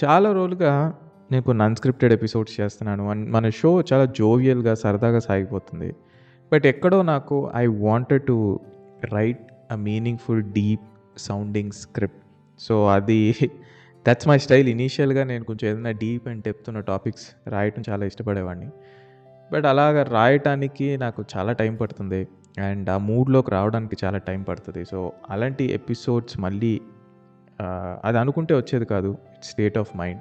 చాలా రోజులుగా నేను కొన్ని అన్‌స్క్రిప్టెడ్ ఎపిసోడ్స్ చేస్తున్నాను. మన షో చాలా జోవియల్‌గా, సరదాగా సాగిపోతుంది. బట్ ఎక్కడో నాకు I wanted to write a meaningful, deep sounding script. So, అది దట్స్ మై స్టైల్. ఇనీషియల్‌గా నేను కొంచెం ఏదైనా డీప్ అండ్ డెప్త్ ఉన్న టాపిక్స్ రాయటం చాలా ఇష్టపడేవాడిని. బట్ అలాగా రాయటానికి నాకు చాలా టైం పడుతుంది. అండ్ ఆ మూడ్‌లోకి రావడానికి చాలా టైం పడుతుంది సో, అలాంటి ఎపిసోడ్స్ మళ్ళీ అది అనుకుంటే వచ్చేది కాదు. State of mind.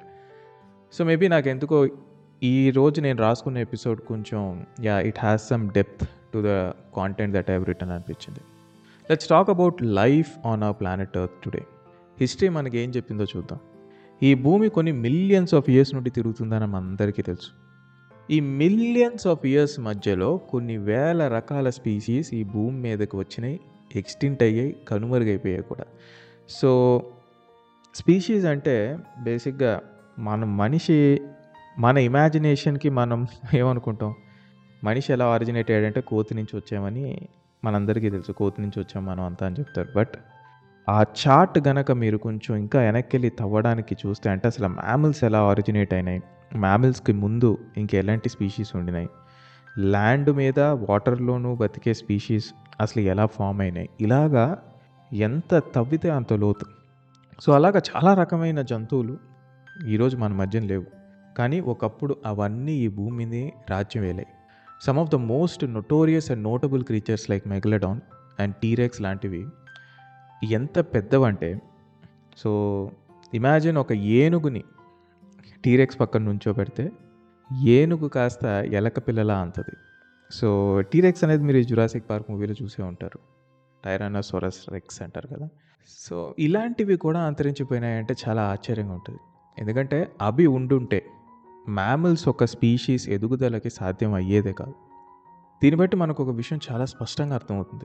So, maybe నాకు ఎందుకో ఈరోజు నేను రాసుకున్న ఎపిసోడ్ కొంచెం yeah it has some depth to the content that I return అనిపించింది. Let's talk about life on a planet earth today. History మనకి ఏం చెప్పిందో చూద్దాం. ఈ భూమి కొన్ని మిలియన్స్ ఆఫ్ ఇయర్స్ నుండి తిరుగుతుందని మనందరికీ తెలుసు. ఈ మిలియన్స్ ఆఫ్ ఇయర్స్ మధ్యలో కొన్ని వేల రకాల స్పీసీస్ ఈ భూమి మీదకి వచ్చినాయి. ఎక్స్టింట్ అయ్యాయి. కనుమరుగైపోయాయి కూడా. సో, స్పీషీస్ అంటే బేసిక్‌గా మన మనిషి మన ఇమాజినేషన్‌కి మనం ఏమనుకుంటాం? మనిషి ఎలా ఆరిజినేట్ అయ్యాడంటే కోతి నుంచి వచ్చామని మనందరికీ తెలుసు. కోతి నుంచి వచ్చాం మనం అంతా అని చెప్తారు. బట్ ఆ చార్ట్ గనక మీరు కొంచెం ఇంకా వెనక్కెళ్ళి తవ్వడానికి చూస్తే అంటే అసలు మ్యామిల్స్ ఎలా ఆరిజినేట్ అయినాయి? మ్యామిల్స్కి ముందు ఇంకెలాంటి స్పీషీస్ ఉండినాయి? ల్యాండ్ మీద, వాటర్‌లోనూ బతికే స్పీషీస్ అసలు ఎలా ఫామ్ అయినాయి? ఇలాగా ఎంత తవ్వితే అంత లోతు. సో, అలాగా చాలా రకమైన జంతువులు ఈరోజు మన మధ్యన లేవు. కానీ ఒకప్పుడు అవన్నీ ఈ భూమిని రాజ్యం వేలాయి some of the most notorious and notable creatures like megalodon and T rex లాంటివి ఎంత పెద్దవంటే సో, ఇమాజిన్ ఒక ఏనుగుని టీరెక్స్ పక్కన నుంచో పెడితే ఏనుగు కాస్త ఎలక పిల్లలా అంతది. సో, టీరెక్స్ అనేది మీరు జురాసిక్ పార్క్ మూవీలో చూసే ఉంటారు. టైరానోసారస్ రెక్స్ అంటారు కదా! సో, ఇలాంటివి కూడా అంతరించిపోయినాయంటే చాలా ఆశ్చర్యంగా ఉంటుంది ఎందుకంటే అవి ఉండుంటే మ్యామల్స్ ఒక స్పీషీస్ ఎదుగుదలకి సాధ్యం అయ్యేదే కాదు. దీన్ని బట్టి మనకు ఒక విషయం చాలా స్పష్టంగా అర్థమవుతుంది.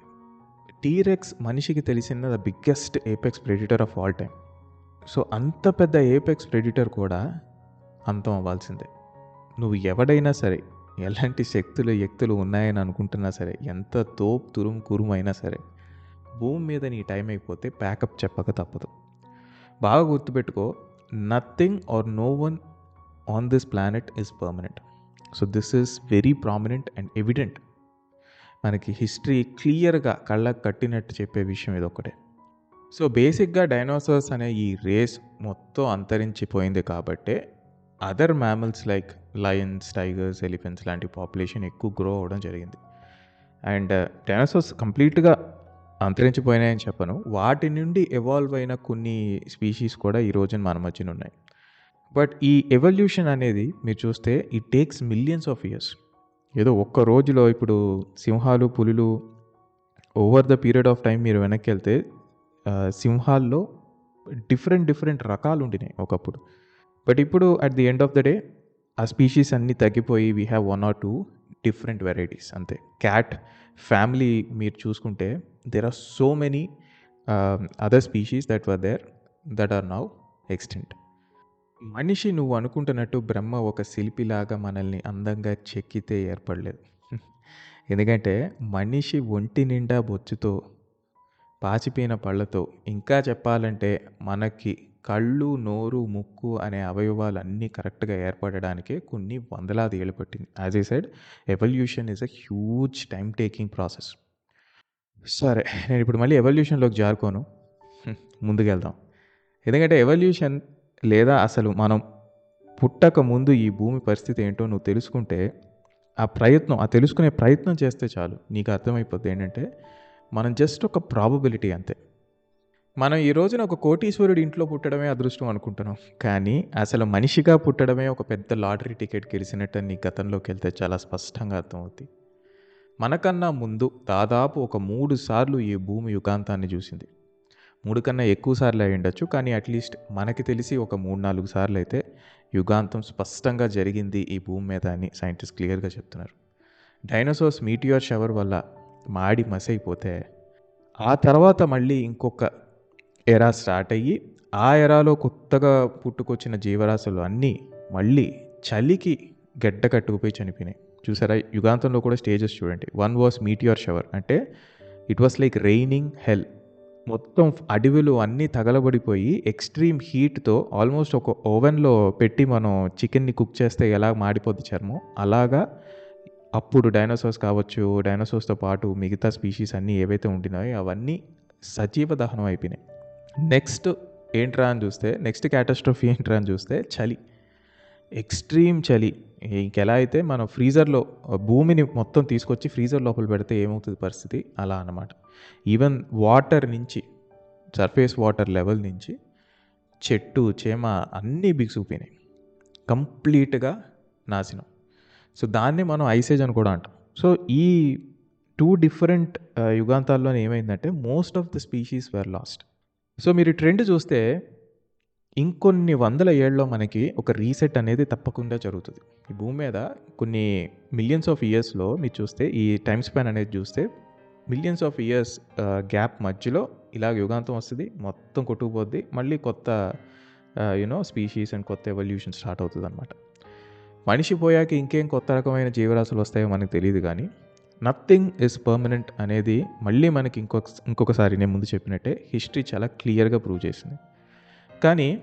టీరెక్స్ మనిషికి తెలిసిన the biggest apex predator of all time. So, అంత పెద్ద ఏపెక్స్ ప్రెడిటర్ కూడా అంతం అవ్వాల్సిందే. నువ్వు ఎవడైనా సరే, ఎలాంటి శక్తులు, ఎక్తులు ఉన్నాయని అనుకుంటున్నా సరే, ఎంత తోపు తురుం కురుమైనా సరే, భూమి మీద నీ టైం అయిపోతే ప్యాకప్ చెప్పక తప్పదు. బాగా గుర్తుపెట్టుకో nothing or no one on this planet is permanent. So, this is very prominent and evident. మనకి హిస్టరీ క్లియర్‌గా కళ్ళకు కట్టినట్టు చెప్పే విషయం ఇదొక్కటే. సో, బేసిక్‌గా డైనోసార్స్ అనే ఈ రేస్ మొత్తం అంతరించిపోయింది కాబట్టే other mammals like lions, tigers, elephants లాంటి పాపులేషన్ ఎక్కువ గ్రో అవ్వడం జరిగింది. అండ్ డైనోసార్స్ కంప్లీట్‌గా అంతరించిపోయినాయని చెప్పను. వాటి నుండి ఎవాల్వ్ అయిన కొన్ని స్పీషీస్ కూడా ఈ రోజున మన మధ్యన ఉన్నాయి. బట్ ఈ ఎవల్యూషన్ అనేది మీరు చూస్తే it takes millions of years. ఏదో ఒక్క రోజులో ఇప్పుడు సింహాలు, పులులు over the period of time మీరు వెనక్కి వెళ్తే సింహాల్లో డిఫరెంట్ డిఫరెంట్ రకాలు ఉండినాయి ఒకప్పుడు. బట్ ఇప్పుడు at the end of the day ఆ స్పీషీస్ అన్నీ తగ్గిపోయి we have one or two different varieties అంతే. క్యాట్ ఫ్యామిలీ మీరు చూసుకుంటే there are so many other species that were there that are now extinct మనిషి నువ్వు అనుకుంటున్నట్టు బ్రహ్మ ఒక శిల్పిలాగా మనల్ని అందంగా చెక్కితే ఏర్పడలేదు. ఎందుకంటే మనిషి ఒంటి నిండా బొచ్చుతో, పాచిపోయిన పళ్ళతో, ఇంకా చెప్పాలంటే మనకి కళ్ళు, నోరు, ముక్కు అనే అవయవాలు అన్నీ కరెక్ట్‌గా ఏర్పడడానికే కొన్ని వందలాది ఏళ్ళు పట్టింది. As I said evolution is a huge time taking process. సరే నేను ఇప్పుడు మళ్ళీ ఎవల్యూషన్‌లోకి జారుకోను. ముందుకెళ్దాం. ఎందుకంటే ఎవల్యూషన్ లేదా అసలు మనం పుట్టక ముందు ఈ భూమి పరిస్థితి ఏంటో నువ్వు తెలుసుకుంటే ఆ ప్రయత్నం ఆ తెలుసుకునే ప్రయత్నం చేస్తే చాలు. నీకు అర్థమైపోద్ది ఏంటంటే మనం జస్ట్ ఒక ప్రాబబిలిటీ అంతే. మనం ఈ రోజున ఒక కోటీశ్వరుడి ఇంట్లో పుట్టడమే అదృష్టం అనుకుంటున్నాం. కానీ అసలు మనిషిగా పుట్టడమే ఒక పెద్ద లాటరీ టికెట్ గెలిచినట్టు నీ గతంలోకెళ్తే చాలా స్పష్టంగా అర్థమవుతుంది మనకన్నా ముందు దాదాపు ఒక మూడు సార్లు ఈ భూమి యుగాంతాన్ని చూసింది. మూడు కన్నా ఎక్కువ సార్లు అయ్యుండొచ్చు. కానీ అట్‌లీస్ట్ మనకి తెలిసి ఒక మూడు నాలుగు సార్లు అయితే యుగాంతం స్పష్టంగా జరిగింది ఈ భూమి మీద అని సైంటిస్ట్ క్లియర్‌గా చెప్తున్నారు. డైనోసార్స్ మీటియోర్ షవర్ వల్ల మాడి మసైపోతే ఆ తర్వాత మళ్ళీ ఇంకొక ఎరా స్టార్ట్ అయ్యి ఆ ఎరాలో కొత్తగా పుట్టుకొచ్చిన జీవరాశులు అన్నీ మళ్ళీ చలికి గడ్డ కట్టుకుపోయి చనిపోయినాయి. చూసారా యుగాంతంలో కూడా స్టేజెస్ చూడండి. వన్ వాస్ మీటియర్ షవర్ అంటే it was like raining hell. మొత్తం అడవులు అన్నీ తగలబడిపోయి ఎక్స్ట్రీమ్ హీట్తో ఆల్మోస్ట్ ఒక ఓవెన్లో పెట్టి మనం చికెన్ని కుక్ చేస్తే ఎలా మాడిపోద్ది చర్మం అలాగా అప్పుడు డైనోసార్స్ కావచ్చు డైనోసార్స్తో పాటు మిగతా స్పీషీస్ అన్నీ ఏవైతే ఉండినాయో అవన్నీ సజీవ దహనం అయిపోయినాయి నెక్స్ట్ ఏంట్రా అని చూస్తే నెక్స్ట్ క్యాటస్ట్రఫీ ఏంట్రా అని చూస్తే చలి. ఎక్స్ట్రీమ్ చలి. ఇంకెలా అయితే మనం ఫ్రీజర్లో భూమిని మొత్తం తీసుకొచ్చి ఫ్రీజర్ లోపల పెడితే ఏమవుతుంది పరిస్థితి? అలా అన్నమాట. ఈవెన్ వాటర్ నుంచి సర్ఫేస్ వాటర్ లెవెల్ నుంచి చెట్టు చేమ అన్నీ బిగుసుకుపోయినాయి. కంప్లీట్గా నాశనం. సో దాన్ని మనం ఐసేజ్ అని కూడా అంటాం. సో ఈ టూ డిఫరెంట్ uh, యుగాంతాల్లో ఏమైందంటే most of the species were lost so మీరు ట్రెండ్ చూస్తే ఇంకొన్ని వందల ఏళ్ళలో మనకి ఒక రీసెట్ అనేది తప్పకుండా జరుగుతుంది. ఈ భూమి మీద కొన్ని మిలియన్స్ ఆఫ్ ఇయర్స్లో మీరు చూస్తే ఈ టైం స్పాన్ అనేది చూస్తే మిలియన్స్ ఆఫ్ ఇయర్స్ గ్యాప్ మధ్యలో ఇలా యుగాంతం వస్తుంది మొత్తం కొట్టుకుపోద్ది మళ్ళీ కొత్త యూనో స్పీషీస్ అండ్ కొత్త ఎవల్యూషన్ స్టార్ట్ అవుతుంది అనమాట మనిషి పోయాక ఇంకేం కొత్త రకమైన జీవరాశులు వస్తాయో మనకు తెలియదు కానీ నథింగ్ ఇస్ పర్మనెంట్ అనేది మళ్ళీ మనకి ఇంకొక ఇంకొకసారి నేను ముందు చెప్పినట్టే హిస్టరీ చాలా క్లియర్గా ప్రూవ్ చేసింది. కానీ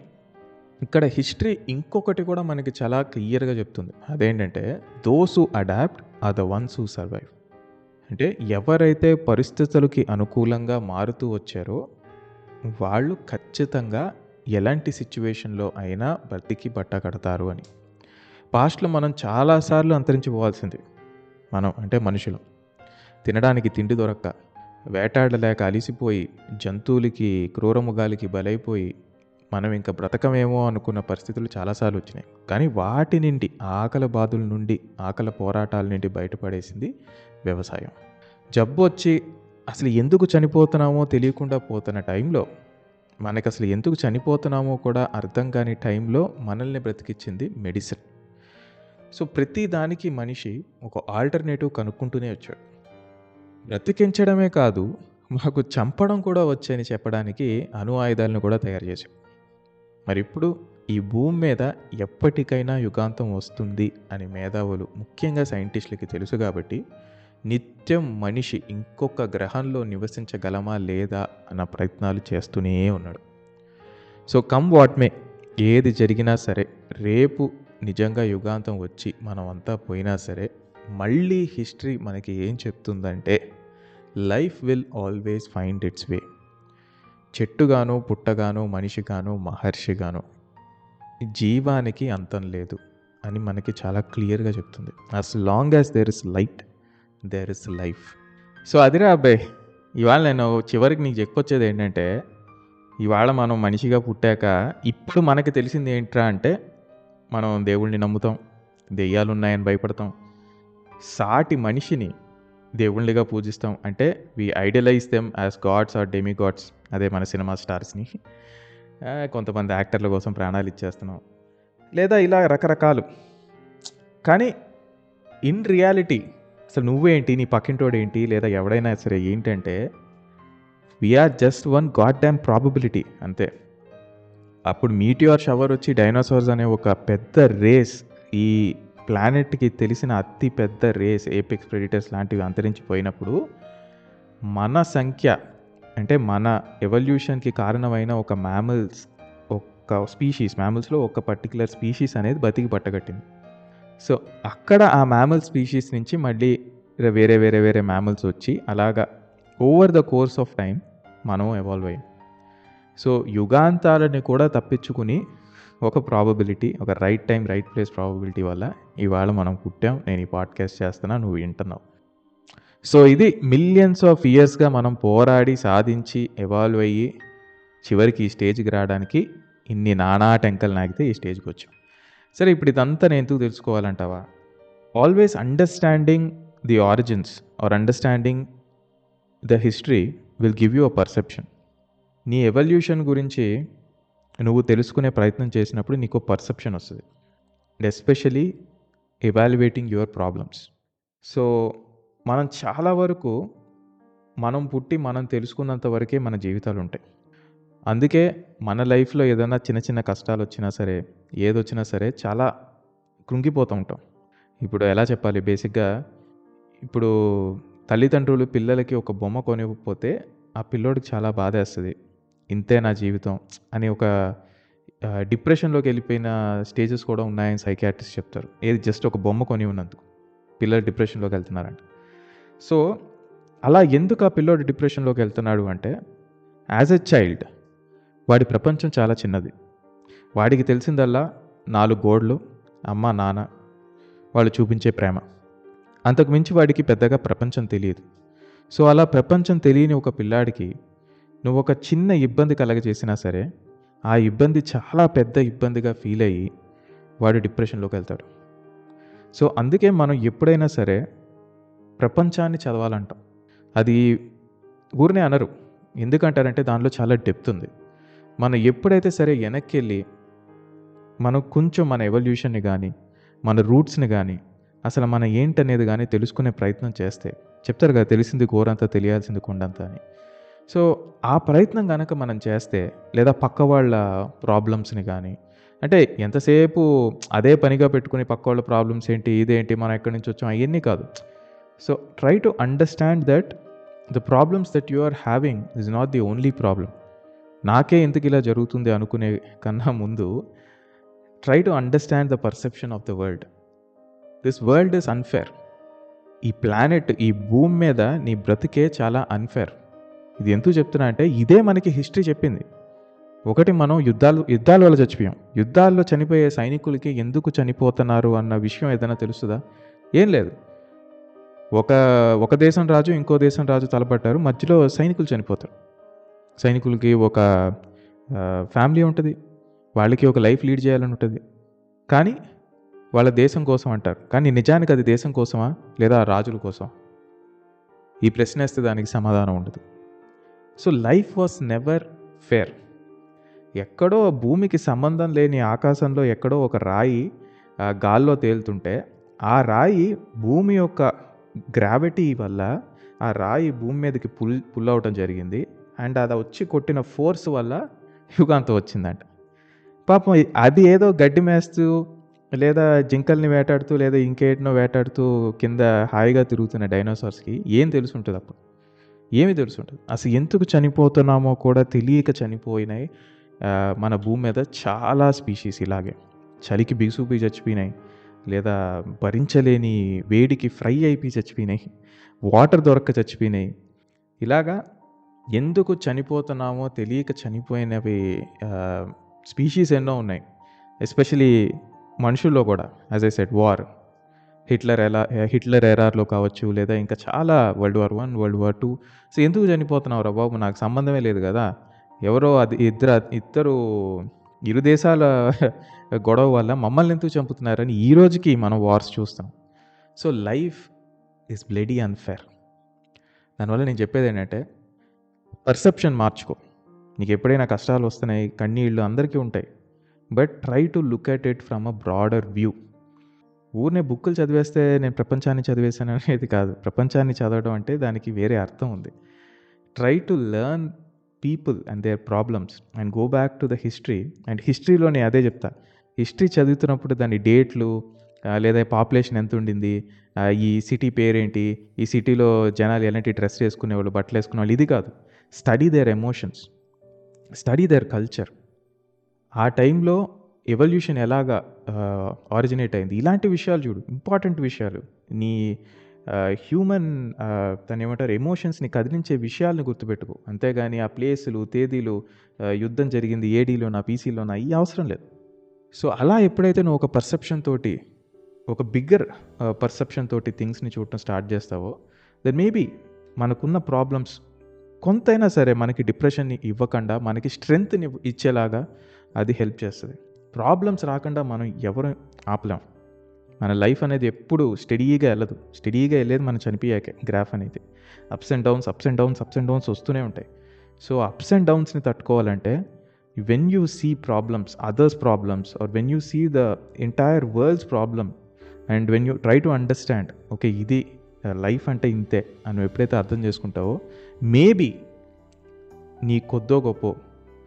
ఇక్కడ హిస్టరీ ఇంకొకటి కూడా మనకి చాలా క్లియర్గా చెప్తుంది. అదేంటంటే those adapt are the ones who survive అంటే ఎవరైతే పరిస్థితులకి అనుకూలంగా మారుతూ వచ్చారో వాళ్ళు ఖచ్చితంగా ఎలాంటి సిచ్యువేషన్లో అయినా బ్రతికి బట్ట కడతారు అని. పాస్ట్లో మనం చాలాసార్లు అంతరించిపోవాల్సింది. మనం అంటే మనుషులు. తినడానికి తిండి దొరక్క వేటాడలేక అలిసిపోయి జంతువులకి క్రూరముగాలికి బలైపోయి మనం ఇంకా బ్రతకమేమో అనుకున్న పరిస్థితులు చాలాసార్లు వచ్చినాయి. కానీ వాటి నుండి ఆకలి బాధల నుండి ఆకలి పోరాటాల నుండి బయటపడేసింది వ్యవసాయం. జబ్బు వచ్చి అసలు ఎందుకు చనిపోతున్నామో తెలియకుండా పోతున్న టైంలో మనకు అసలు ఎందుకు చనిపోతున్నామో కూడా అర్థం కాని టైంలో మనల్ని బ్రతికించింది మెడిసిన్. సో ప్రతి దానికి మనిషి ఒక ఆల్టర్నేటివ్ కనుక్కుంటూనే వచ్చాడు. బ్రతికించడమే కాదు మాకు చంపడం కూడా వచ్చని చెప్పడానికి అణు ఆయుధాలను కూడా తయారు చేశాం మరి ఇప్పుడు ఈ భూమి మీద ఎప్పటికైనా యుగాంతం వస్తుంది అని మేధావులు ముఖ్యంగా సైంటిస్టులకి తెలుసు కాబట్టి నిత్యం మనిషి ఇంకొక గ్రహంలో నివసించగలమా లేదా అన్న ప్రయత్నాలు చేస్తూనే ఉన్నాడు. సో కమ్ వాట్ మే ఏది జరిగినా సరే రేపు నిజంగా యుగాంతం వచ్చి మనం అంతా పోయినా సరే మళ్ళీ హిస్టరీ మనకి ఏం చెప్తుందంటే life will always find its way. చెట్టుగాను పుట్టగాను మనిషిగాను మహర్షిగాను జీవానికి అంతం లేదు అని మనకి చాలా క్లియర్గా చెప్తుంది. As long as there is light there is life so అదిరా అబ్బాయి ఇవాళ నేను చివరికి నీకు చెప్పొచ్చేది ఏంటంటే ఇవాళ మనం మనిషిగా పుట్టాక ఇప్పుడు మనకి తెలిసింది ఏంట్రా అంటే మనం దేవుణ్ణి నమ్ముతాం దెయ్యాలు ఉన్నాయని భయపడతాం. సాటి మనిషిని దేవుణ్ణిగా పూజిస్తాం. అంటే we idealize them as gods or demigods అదే మన సినిమా స్టార్స్ని. కొంతమంది యాక్టర్ల కోసం ప్రాణాలు ఇచ్చేస్తున్నాం. లేదా ఇలా రకరకాలు. కానీ ఇన్ రియాలిటీ అసలు నువ్వేంటి నీ పక్కింటోడు ఏంటి లేదా ఎవడైనా సరే ఏంటంటే we're just one goddamn probability అంతే. అప్పుడు మీటియోర్ షవర్ వచ్చి డైనోసార్స్ అనే ఒక పెద్ద రేస్ ఈ ప్లానెట్కి తెలిసిన అతి పెద్ద రేస్ ఏపెక్స్ ప్రెడిటర్స్ లాంటివి అంతరించిపోయినప్పుడు మన సంఖ్య అంటే మన ఎవల్యూషన్కి కారణమైన ఒక మ్యామల్స్ ఒక స్పీషీస్ మ్యామల్స్లో ఒక పర్టికులర్ స్పీషీస్ అనేది బతికి పట్టగట్టింది సో అక్కడ ఆ మ్యామల్ స్పీషీస్ నుంచి మళ్ళీ వేరే వేరే వేరే మ్యామల్స్ వచ్చి అలాగా over the course of time మనం ఎవాల్వ్ అయ్యాం. సో యుగాంతాలని కూడా తప్పించుకుని ఒక ప్రాబబిలిటీ ఒక right time right place probability వల్ల ఇవాళ మనం పుట్టాం నేను ఈ పాడ్కాస్ట్ చేస్తున్నా నువ్వు వింటున్నావు. సో ఇది మిలియన్స్ ఆఫ్ ఇయర్స్గా మనం పోరాడి సాధించి ఎవాల్వ్ అయ్యి చివరికి ఈ స్టేజ్కి రావడానికి ఇన్ని నానా టెంకలు నాగితే ఈ స్టేజ్కి వచ్చాం. సరే ఇప్పుడు ఇదంతా నేను ఎందుకు తెలుసుకోవాలంటావా? Always understanding the origins or understanding the history will give you a perception నీ ఎవల్యూషన్ గురించి నువ్వు తెలుసుకునే ప్రయత్నం చేసినప్పుడు నీకు పర్సెప్షన్ వస్తుంది. And especially evaluating your problems so మనం చాలా వరకు మనం పుట్టి మనం తెలుసుకున్నంత వరకే మన జీవితాలు ఉంటాయి. అందుకే మన లైఫ్లో ఏదైనా చిన్న చిన్న కష్టాలు వచ్చినా సరే ఏదొచ్చినా సరే చాలా కృంగిపోతూ ఉంటాం. ఇప్పుడు ఎలా చెప్పాలి? బేసిక్గా ఇప్పుడు తల్లిదండ్రులు పిల్లలకి ఒక బొమ్మ కొనివ్వకపోతే ఆ పిల్లోడికి చాలా బాధేస్తుంది. ఇంతే నా జీవితం అని ఒక డిప్రెషన్లోకి వెళ్ళిపోయిన స్టేజెస్ కూడా ఉన్నాయని సైకాట్రిస్ట్ చెప్తారు. ఏది జస్ట్ ఒక బొమ్మ కొని ఉన్నందుకు. పిల్లలు డిప్రెషన్లోకి వెళ్తున్నారంట. సో అలా ఎందుకు ఆ పిల్లోడు డిప్రెషన్లోకి వెళ్తున్నాడు అంటే యాజ్ ఎ చైల్డ్ వాడి ప్రపంచం చాలా చిన్నది. వాడికి తెలిసిందల్లా నాలుగు గోడలు అమ్మ నాన్న వాళ్ళు చూపించే ప్రేమ. అంతకు మించి వాడికి పెద్దగా ప్రపంచం తెలియదు. సో అలా ప్రపంచం తెలియని ఒక పిల్లాడికి నువ్వు ఒక చిన్న ఇబ్బంది కలగజేసినా సరే ఆ ఇబ్బంది చాలా పెద్ద ఇబ్బందిగా ఫీల్ అయ్యి వాడు డిప్రెషన్లోకి వెళ్తాడు. సో అందుకే మనం ఎప్పుడైనా సరే ప్రపంచాన్ని చదవాలంటాం. అది ఊరినే అనరు. ఎందుకంటారంటే దానిలో చాలా డెప్త్ ఉంది. మనం ఎప్పుడైతే సరే వెనక్కి వెళ్ళి మనం కొంచెం మన ఎవల్యూషన్ని కానీ మన రూట్స్ని కానీ అసలు మన ఏంటనేది కానీ తెలుసుకునే ప్రయత్నం చేస్తే చెప్తారు కదా తెలిసింది ఘోరంతా తెలియాల్సింది కొండంత అని. సో ఆ ప్రయత్నం కనుక మనం చేస్తే లేదా పక్క వాళ్ళ ప్రాబ్లమ్స్ని కానీ అంటే ఎంతసేపు అదే పనిగా పెట్టుకుని పక్క వాళ్ళ ప్రాబ్లమ్స్ ఏంటి ఇదేంటి మనం ఎక్కడి నుంచి వచ్చాం అవన్నీ కాదు. So try to understand that the problems that you are having is not the only problem నాకే ఎందుకు ఇలా జరుగుతుంది అనుకునే కన్నా ముందు try to understand the perception of the world this world is unfair ఈ ప్లానెట్ ఈ భూమి మీద నీ బ్రతికే చాలా అన్ఫేర్ ఇది ఎందుకు చెప్తున్నా అంటే ఇదే మనకి హిస్టరీ చెప్పింది. ఒకటి మనం యుద్ధాలు యుద్ధాల వల్ల చచ్చిపోయాం. యుద్ధాల్లో చనిపోయే సైనికులకి ఎందుకు చనిపోతున్నారు అన్న విషయం ఏదైనా తెలుస్తుందా? ఏం లేదు. ఒక ఒక దేశం రాజు ఇంకో దేశం రాజు తలపడ్డారు. మధ్యలో సైనికులు చనిపోతారు. సైనికులకి ఒక ఫ్యామిలీ ఉంటుంది. వాళ్ళకి ఒక లైఫ్ లీడ్ చేయాలని ఉంటుంది. కానీ వాళ్ళ దేశం కోసం అంటారు. కానీ నిజానికి అది దేశం కోసమా? లేదా రాజుల కోసం? ఈ ప్రశ్న వేస్తే దానికి సమాధానం ఉండదు. So life was never fair ఎక్కడో భూమికి సంబంధం లేని ఆకాశంలో ఎక్కడో ఒక రాయి గాల్లో తేలుతుంటే ఆ రాయి భూమి యొక్క గ్రావిటీ వల్ల ఆ రాయి భూమి మీదకి పుల్ పుల్ అవటం జరిగింది. అండ్ అది వచ్చి కొట్టిన ఫోర్స్ వల్ల యుగాంతం వచ్చిందంట. పాపం అది ఏదో గడ్డి మేస్తూ లేదా జింకల్ని వేటాడుతూ లేదా ఇంకేటినో వేటాడుతూ కింద హాయిగా తిరుగుతున్న డైనోసార్స్కి ఏం తెలుసు ఉంటుంది అప్పుడు? ఏమి తెలుసు ఉంటుంది అసలు ఎందుకు చనిపోతున్నామో కూడా తెలియక చనిపోయినాయి. మన భూమి మీద చాలా స్పీషీస్ ఇలాగే. చలికి బిగుసుకుపోయి చచ్చిపోయినాయి. లేదా భరించలేని వేడికి ఫ్రై అయిపోయి చచ్చిపోయినాయి. వాటర్ దొరక్క చచ్చిపోయినాయి. ఇలాగా ఎందుకు చనిపోతున్నామో తెలియక చనిపోయినవి స్పీషీస్ ఎన్నో ఉన్నాయి. ఎస్పెషలీ మనుషుల్లో కూడా as I said war Hitler ఎలా హిట్లర్ ఎరార్లో కావచ్చు లేదా ఇంకా చాలా world war one world war two so ఎందుకు చనిపోతున్నావు రా బాబు? నాకు సంబంధమే లేదు కదా. ఎవరో అది ఇద్దరు ఇద్దరు ఇరు దేశాల గొడవ వల్ల మమ్మల్ని ఎందుకు చంపుతున్నారని ఈ రోజుకి మనం వార్స్ చూస్తాం. So life is bloody unfair దానివల్ల నేను చెప్పేది ఏంటంటే పర్సెప్షన్ మార్చుకో. నీకు ఎప్పుడైనా కష్టాలు వస్తున్నాయి కన్నీళ్ళు అందరికీ ఉంటాయి. But try to look at it from a broader view ఊరినే బుక్కులు చదివేస్తే నేను ప్రపంచాన్ని చదివేశాను అనేది కాదు. ప్రపంచాన్ని చదవడం అంటే దానికి వేరే అర్థం ఉంది. Try to learn people and their problems and go back to the history and హిస్టరీలో నేను అదే చెప్తా. హిస్టరీ చదువుతున్నప్పుడు దాని డేట్లు లేదా పాపులేషన్ ఎంత ఉండింది ఈ సిటీ పేరేంటి ఈ సిటీలో జనాలు ఎలాంటి డ్రెస్ వేసుకునేవాళ్ళు బట్టలు వేసుకునేవాళ్ళు ఇది కాదు. Study their emotions study their culture ఆ టైంలో ఎవల్యూషన్ ఎలాగా ఆరిజినేట్ అయింది? ఇలాంటి విషయాలు చూడు ఇంపార్టెంట్ విషయాలు. నీ హ్యూమన్ తను ఏమంటారు ఎమోషన్స్ని కదిలించే విషయాలను గుర్తుపెట్టుకో. అంతేగాని ఆ ప్లేసులు తేదీలు యుద్ధం జరిగింది ఏడీలోనా పీసీలోనా ఈ అవసరం లేదు. సో అలా ఎప్పుడైతే నువ్వు ఒక పర్సెప్షన్ తోటి ఒక బిగ్గర్ పర్సెప్షన్ తోటి థింగ్స్ని చూడటం స్టార్ట్ చేస్తావో దెన్ మేబీ మనకున్న ప్రాబ్లమ్స్ కొంతైనా సరే మనకి డిప్రెషన్ని ఇవ్వకుండా మనకి స్ట్రెంగ్త్ని ఇచ్చేలాగా అది హెల్ప్ చేస్తుంది. ప్రాబ్లమ్స్ రాకుండా మనం ఎవరు ఆపలేం. మన లైఫ్ అనేది ఎప్పుడు స్టడీగా వెళ్ళదు. స్టడీగా వెళ్ళేది మనం చనిపోయాకే గ్రాఫ్ అనేది. Ups and downs ups and downs ups and downs వస్తూనే ఉంటాయి. సో అప్స్ అండ్ డౌన్స్ని తట్టుకోవాలంటే when you see problems others problems are when you see the entire world's problem and when you try to understand okay ఇది uh, life అంటే ఇంతే అని ఎప్పుడైతే అర్థం చేసుకుంటావో మేబీ నీ కొద్దో గొప్ప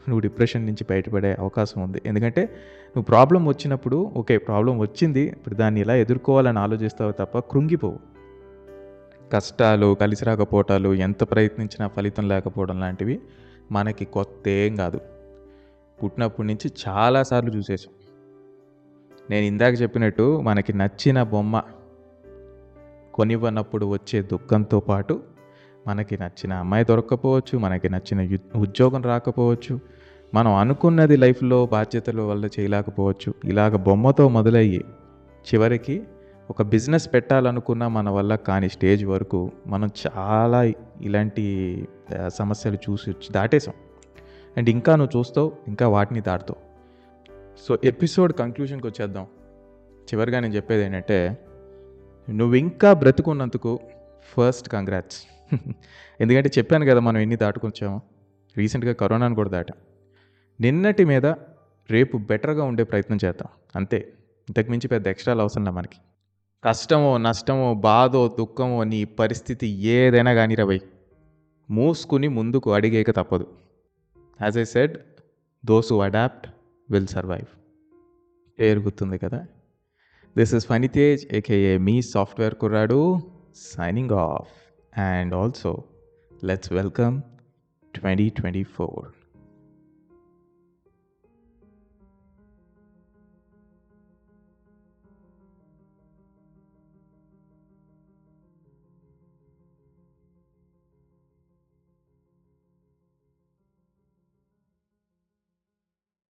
నువ్వు డిప్రెషన్ నుంచి బయటపడే అవకాశం ఉంది. ఎందుకంటే నువ్వు ప్రాబ్లం వచ్చినప్పుడు ఓకే ప్రాబ్లం వచ్చింది ఇప్పుడు దాన్ని ఎలా ఎదుర్కోవాలని ఆలోచిస్తావు తప్ప కృంగిపోవు. కష్టాలు కలిసి రాకపోవటాలు ఎంత ప్రయత్నించినా ఫలితం లేకపోవడం లాంటివి మనకి కొత్త ఏం కాదు. పుట్టినప్పటి నుంచి చాలాసార్లు చూసేసాం నేను ఇందాక చెప్పినట్టు మనకి నచ్చిన బొమ్మ కొనివ్వనప్పుడు వచ్చే దుఃఖంతో పాటు మనకి నచ్చిన అమ్మాయి దొరక్కపోవచ్చు మనకి నచ్చిన యు- ఉద్యోగం రాకపోవచ్చు మనం అనుకున్నది లైఫ్లో బాధ్యతల వల్ల చేయలేకపోవచ్చు. ఇలాగ బొమ్మతో మొదలయ్యి చివరికి ఒక బిజినెస్ పెట్టాలనుకున్న మన వల్ల కాని స్టేజ్ వరకు మనం చాలా ఇలాంటి సమస్యలు చూసి దాటేసాం అండ్ ఇంకా నువ్వు చూస్తావు ఇంకా వాటిని దాటుతావు. సో ఎపిసోడ్ కంక్లూషన్కి వచ్చేద్దాం. చివరిగా నేను చెప్పేది ఏంటంటే నువ్వు ఇంకా బ్రతుకున్నందుకు ఫస్ట్ కంగ్రాట్స్. ఎందుకంటే చెప్పాను కదా మనం ఎన్ని దాటుకొచ్చామో. రీసెంట్గా కరోనాను కూడా దాటాం. నిన్నటి మీద రేపు బెటర్గా ఉండే ప్రయత్నం చేద్దాం. అంతే. ఇంతకుమించి పెద్ద ఎక్స్ట్రాలు అవసరం లే మనకి. కష్టమో నష్టమో బాధో దుఃఖమో నీ పరిస్థితి ఏదైనా కానీ రవై మూసుకుని ముందుకు అడిగేక తప్పదు. As I said those who adapt will survive పేరు గుర్తుంది కదా? దిస్ ఇస్ ఫనితేజ్ ఏకేఏ మీ సాఫ్ట్వేర్ కుర్రాడు signing off and also let's welcome twenty twenty four